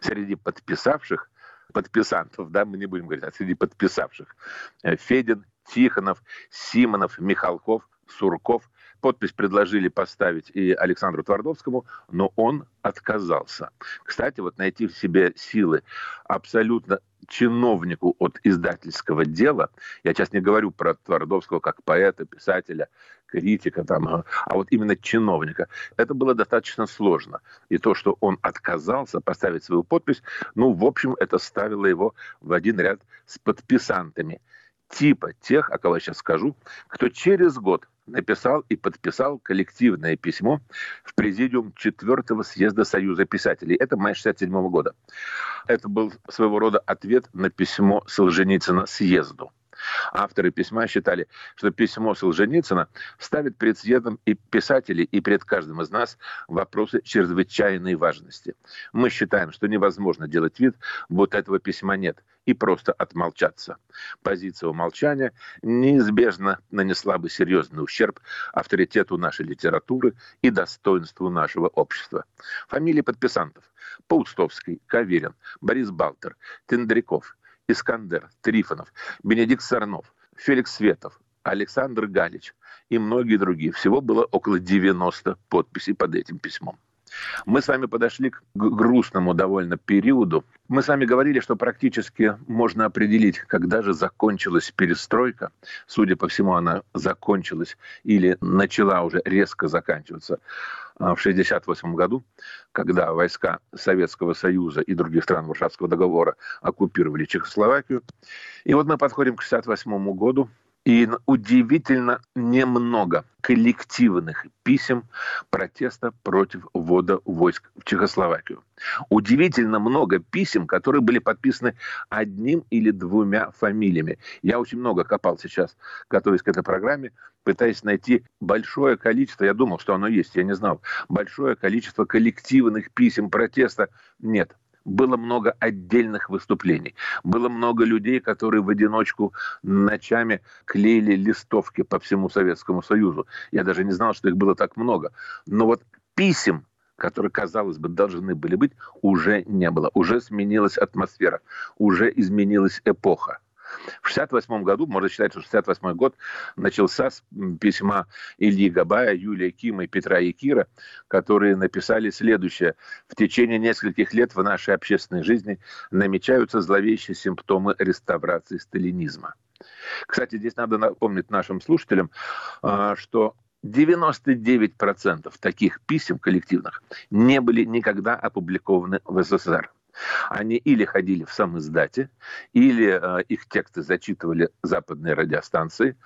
Среди подписавших подписантов, да, мы не будем говорить, а среди подписавших. Э, Федин, Тихонов, Симонов, Михалков, Сурков, Подпись предложили поставить и Александру Твардовскому, но он отказался. Кстати, вот найти в себе силы абсолютно чиновнику от издательского дела, я сейчас не говорю про Твардовского как поэта, писателя, критика, там, а, вот именно чиновника, это было достаточно сложно. И то, что он отказался поставить свою подпись, ну, в общем, это ставило его в один ряд с подписантами типа тех, о кого я сейчас скажу, кто через год написал и подписал коллективное письмо в президиум 4 съезда Союза писателей. Это май 67 года. Это был своего рода ответ на письмо Солженицына съезду. Авторы письма считали, что письмо Солженицына ставит перед съездом и писателей, и перед каждым из нас вопросы чрезвычайной важности. Мы считаем, что невозможно делать вид, будто этого письма нет, и просто отмолчаться. Позиция умолчания неизбежно нанесла бы серьезный ущерб авторитету нашей литературы и достоинству нашего общества. Фамилии подписантов. Паустовский, Каверин, Борис Балтер, Тендряков, Искандер, Трифонов, Бенедикт Сарнов, Феликс Светов, Александр Галич и многие другие. Всего было около 90 подписей под этим письмом. Мы с вами подошли к грустному довольно периоду. Мы с вами говорили, что практически можно определить, когда же закончилась перестройка. Судя по всему, она закончилась или начала уже резко заканчиваться в 1968 году, когда войска Советского Союза и других стран Варшавского договора оккупировали Чехословакию. И вот мы подходим к 1968 году, и удивительно немного коллективных писем протеста против ввода войск в Чехословакию. Удивительно много писем, которые были подписаны одним или двумя фамилиями. Я очень много копал сейчас, готовясь к этой программе, пытаясь найти большое количество, я думал, что оно есть, я не знал, большое количество коллективных писем протеста. Нет, было много отдельных выступлений. Было много людей, которые в одиночку ночами клеили листовки по всему Советскому Союзу. Я даже не знал, что их было так много. Но вот писем которые, казалось бы, должны были быть, уже не было. Уже сменилась атмосфера, уже изменилась эпоха. В 1968 году, можно считать, что 1968 год начался с письма Ильи Габая, Юлия Кима и Петра Якира, которые написали следующее. В течение нескольких лет в нашей общественной жизни намечаются зловещие симптомы реставрации сталинизма. Кстати, здесь надо напомнить нашим слушателям, а, что 99% таких писем коллективных не были никогда опубликованы в СССР. Они или ходили в сам издате, или э, их тексты зачитывали западные радиостанции,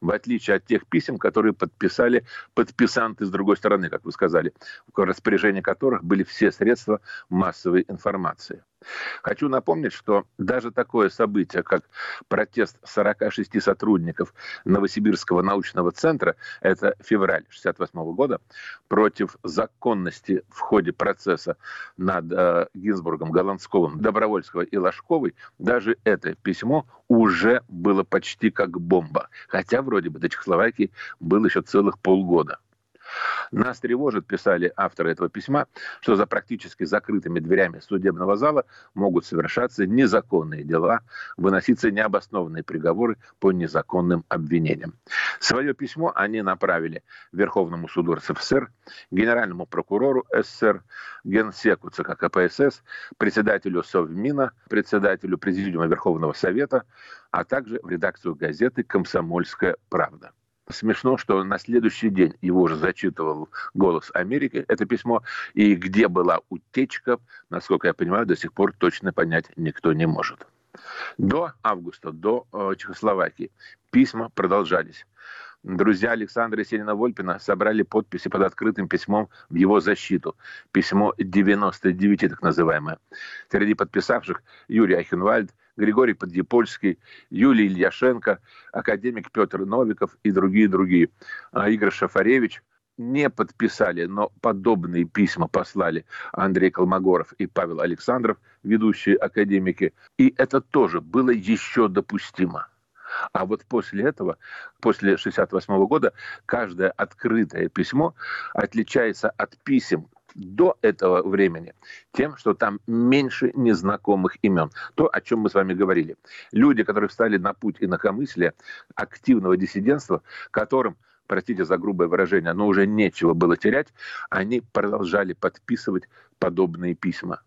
в отличие от тех писем, которые подписали подписанты с другой стороны, как вы сказали, в распоряжении которых были все средства массовой информации. Хочу напомнить, что даже такое событие, как протест 46 сотрудников Новосибирского научного центра, это февраль 1968 года, против законности в ходе процесса над э, Гинзбургом, Голландсковым, Добровольского и Ложковой, даже это письмо уже было почти как бомба. Хотя вроде бы до Чехословакии было еще целых полгода. Нас тревожит, писали авторы этого письма, что за практически закрытыми дверями судебного зала могут совершаться незаконные дела, выноситься необоснованные приговоры по незаконным обвинениям. Свое письмо они направили Верховному суду РСФСР, Генеральному прокурору СССР, Генсеку ЦК КПСС, председателю Совмина, председателю Президиума Верховного Совета, а также в редакцию газеты «Комсомольская правда». Смешно, что на следующий день его уже зачитывал «Голос Америки», это письмо, и где была утечка, насколько я понимаю, до сих пор точно понять никто не может. До августа, до э, Чехословакии письма продолжались. Друзья Александра Селина-Вольпина собрали подписи под открытым письмом в его защиту. Письмо 99, так называемое. Среди подписавших Юрий Ахенвальд, Григорий Подъепольский, Юлий Ильяшенко, академик Петр Новиков и другие-другие. А Игорь Шафаревич не подписали, но подобные письма послали Андрей Колмогоров и Павел Александров, ведущие академики. И это тоже было еще допустимо. А вот после этого, после 1968 года, каждое открытое письмо отличается от писем, до этого времени тем, что там меньше незнакомых имен. То, о чем мы с вами говорили. Люди, которые встали на путь инакомыслия, активного диссидентства, которым простите за грубое выражение, но уже нечего было терять, они продолжали подписывать подобные письма.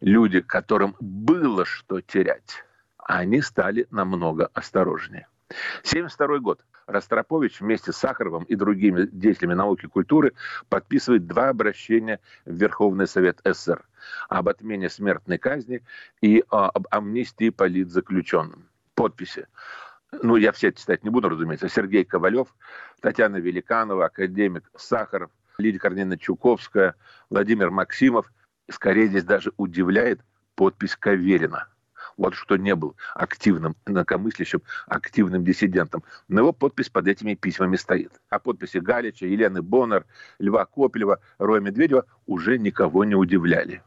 Люди, которым было что терять, они стали намного осторожнее. 1972 год. Ростропович вместе с Сахаровым и другими деятелями науки и культуры подписывает два обращения в Верховный Совет СССР об отмене смертной казни и об амнистии политзаключенным. Подписи. Ну, я все читать не буду, разумеется. Сергей Ковалев, Татьяна Великанова, академик Сахаров, Лидия Корнеевна Чуковская, Владимир Максимов. Скорее здесь даже удивляет подпись Каверина – вот что не был активным инакомыслящим, активным диссидентом. Но его подпись под этими письмами стоит. А подписи Галича, Елены Боннер, Льва Копелева, Роя Медведева уже никого не удивляли.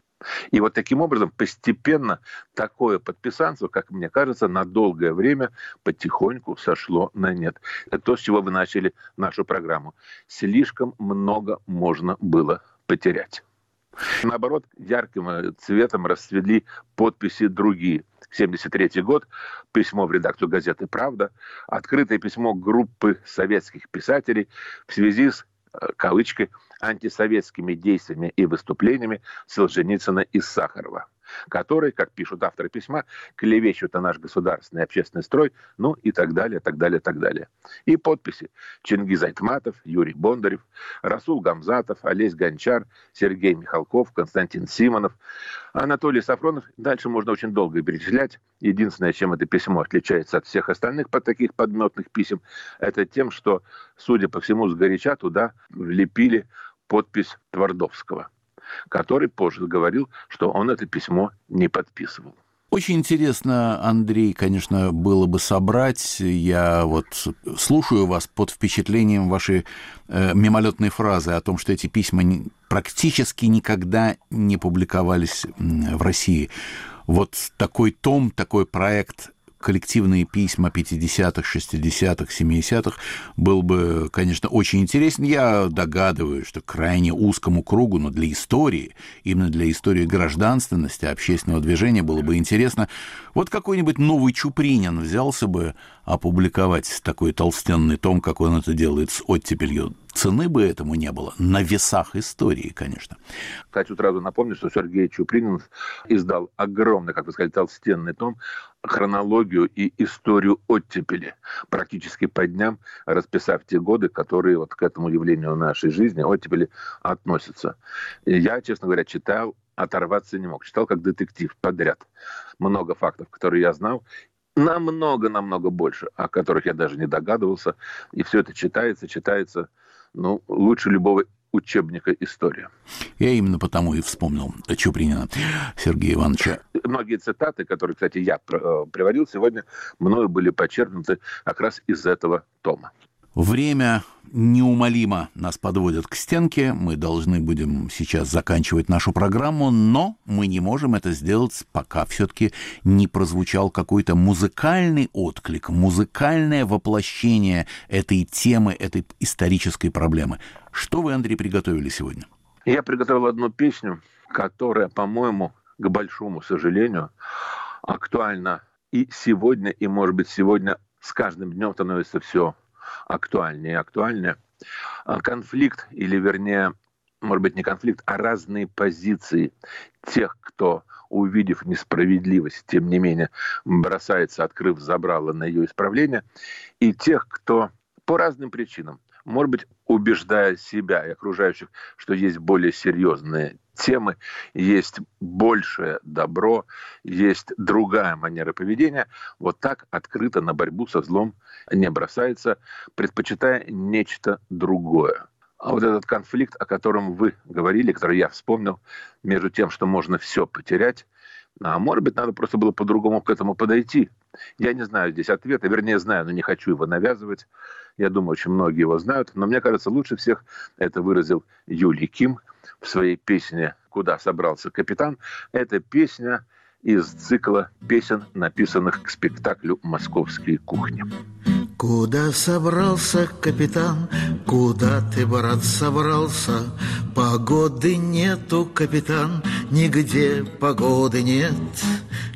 И вот таким образом постепенно такое подписанство, как мне кажется, на долгое время потихоньку сошло на нет. Это то, с чего вы начали нашу программу. Слишком много можно было потерять. Наоборот, ярким э, цветом расцвели подписи другие. 73 год, письмо в редакцию газеты «Правда», открытое письмо группы советских писателей в связи с, э, кавычкой, антисоветскими действиями и выступлениями Солженицына и Сахарова которые, как пишут авторы письма, клевещут на наш государственный общественный строй, ну и так далее, так далее, так далее. И подписи. Чингиз Айтматов, Юрий Бондарев, Расул Гамзатов, Олесь Гончар, Сергей Михалков, Константин Симонов, Анатолий Сафронов. Дальше можно очень долго перечислять. Единственное, чем это письмо отличается от всех остальных под таких подметных писем, это тем, что, судя по всему, сгоряча туда влепили подпись Твардовского – который позже говорил, что он это письмо не подписывал. Очень интересно, Андрей, конечно, было бы собрать. Я вот слушаю вас под впечатлением вашей э, мимолетной фразы о том, что эти письма практически никогда не публиковались в России. Вот такой том, такой проект коллективные письма 50-х, 60-х, 70-х был бы, конечно, очень интересен. Я догадываюсь, что крайне узкому кругу, но для истории, именно для истории гражданственности, общественного движения было бы интересно. Вот какой-нибудь новый Чупринин взялся бы опубликовать такой толстенный том, как он это делает с оттепелью. Цены бы этому не было. На весах истории, конечно. Хочу сразу напомнить, что Сергей Чупринин издал огромный, как вы сказали, толстенный том хронологию и историю оттепели, практически по дням расписав те годы, которые вот к этому явлению нашей жизни, оттепели, относятся. И я, честно говоря, читал, оторваться не мог. Читал как детектив подряд. Много фактов, которые я знал, намного-намного больше, о которых я даже не догадывался. И все это читается, читается, ну, лучше любого учебника история. Я именно потому и вспомнил Чупринина Сергея Ивановича. Многие цитаты, которые, кстати, я э, приводил сегодня, мною были подчеркнуты как раз из этого тома. Время неумолимо нас подводит к стенке. Мы должны будем сейчас заканчивать нашу программу, но мы не можем это сделать, пока все-таки не прозвучал какой-то музыкальный отклик, музыкальное воплощение этой темы, этой исторической проблемы. Что вы, Андрей, приготовили сегодня? Я приготовил одну песню, которая, по-моему, к большому сожалению, актуальна и сегодня, и, может быть, сегодня с каждым днем становится все актуальнее и актуальнее. А конфликт, или вернее, может быть, не конфликт, а разные позиции тех, кто, увидев несправедливость, тем не менее, бросается, открыв забрало на ее исправление, и тех, кто по разным причинам, может быть, убеждая себя и окружающих, что есть более серьезные темы, есть большее добро, есть другая манера поведения, вот так открыто на борьбу со злом не бросается, предпочитая нечто другое. А вот этот конфликт, о котором вы говорили, который я вспомнил, между тем, что можно все потерять, а может быть, надо просто было по-другому к этому подойти. Я не знаю здесь ответа, вернее, знаю, но не хочу его навязывать. Я думаю, очень многие его знают. Но мне кажется, лучше всех это выразил Юлий Ким в своей песне «Куда собрался капитан». Эта песня из цикла песен, написанных к спектаклю «Московские кухни». Куда собрался капитан? Куда ты, брат, собрался? Погоды нету, капитан, нигде погоды нет.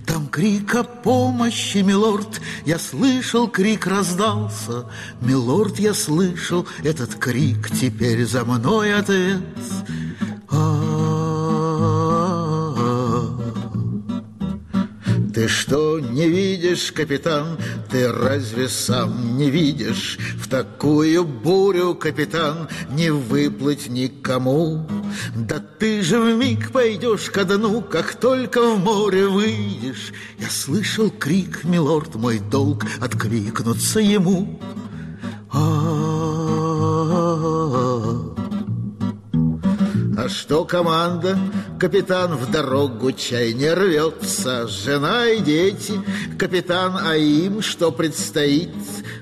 Там крик о помощи, милорд, я слышал, крик раздался. Милорд, я слышал этот крик, теперь за мной ответ. Ты что, не видишь, капитан? Ты разве сам не видишь? В такую бурю, капитан, не выплыть никому. Да ты же в миг пойдешь ко дну, как только в море выйдешь. Я слышал крик, милорд, мой долг откликнуться ему. А что команда? Капитан в дорогу чай не рвется Жена и дети, капитан, а им что предстоит?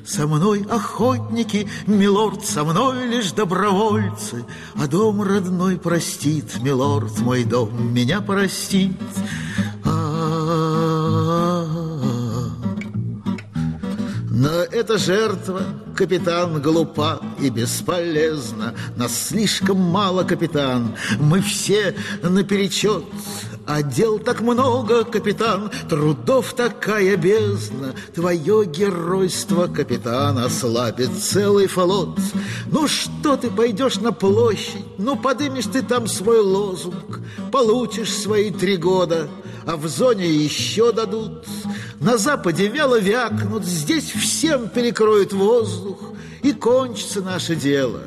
Со мной охотники, милорд, со мной лишь добровольцы А дом родной простит, милорд, мой дом меня простит Но эта жертва, капитан, глупа и бесполезна. Нас слишком мало, капитан, мы все наперечет. А дел так много, капитан, трудов такая бездна. Твое геройство, капитан, ослабит целый флот. Ну что ты пойдешь на площадь, ну подымешь ты там свой лозунг, получишь свои три года, а в зоне еще дадут. На западе вяло вякнут, здесь всем перекроют воздух, и кончится наше дело.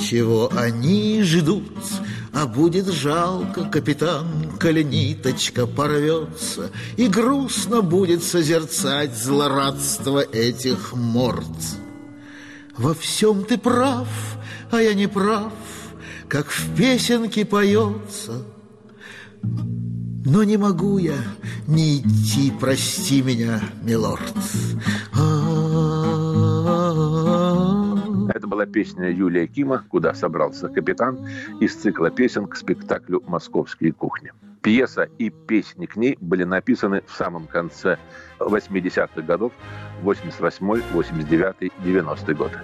Чего они ждут, а будет жалко, капитан, коли ниточка порвется, и грустно будет созерцать злорадство этих морд. Во всем ты прав, а я не прав, как в песенке поется – Но не могу я не идти, прости меня, милорд. Это была песня Юлия Кима «Куда собрался капитан» из цикла песен к спектаклю «Московские кухни». Пьеса и песни к ней были написаны в самом конце 80-х годов, 88 89 90 годы.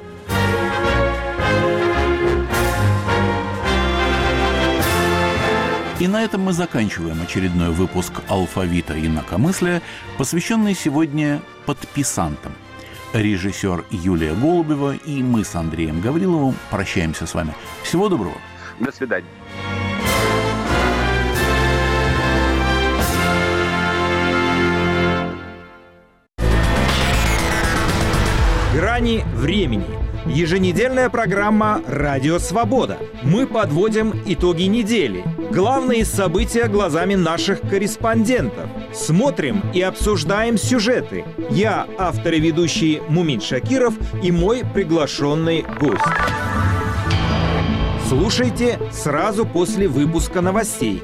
И на этом мы заканчиваем очередной выпуск «Алфавита инакомыслия», посвященный сегодня подписантам. Режиссер Юлия Голубева и мы с Андреем Гавриловым прощаемся с вами. Всего доброго. До свидания. Грани времени. Еженедельная программа «Радио Свобода». Мы подводим итоги недели. Главные события глазами наших корреспондентов. Смотрим и обсуждаем сюжеты. Я, автор и ведущий Мумин Шакиров и мой приглашенный гость. Слушайте сразу после выпуска новостей.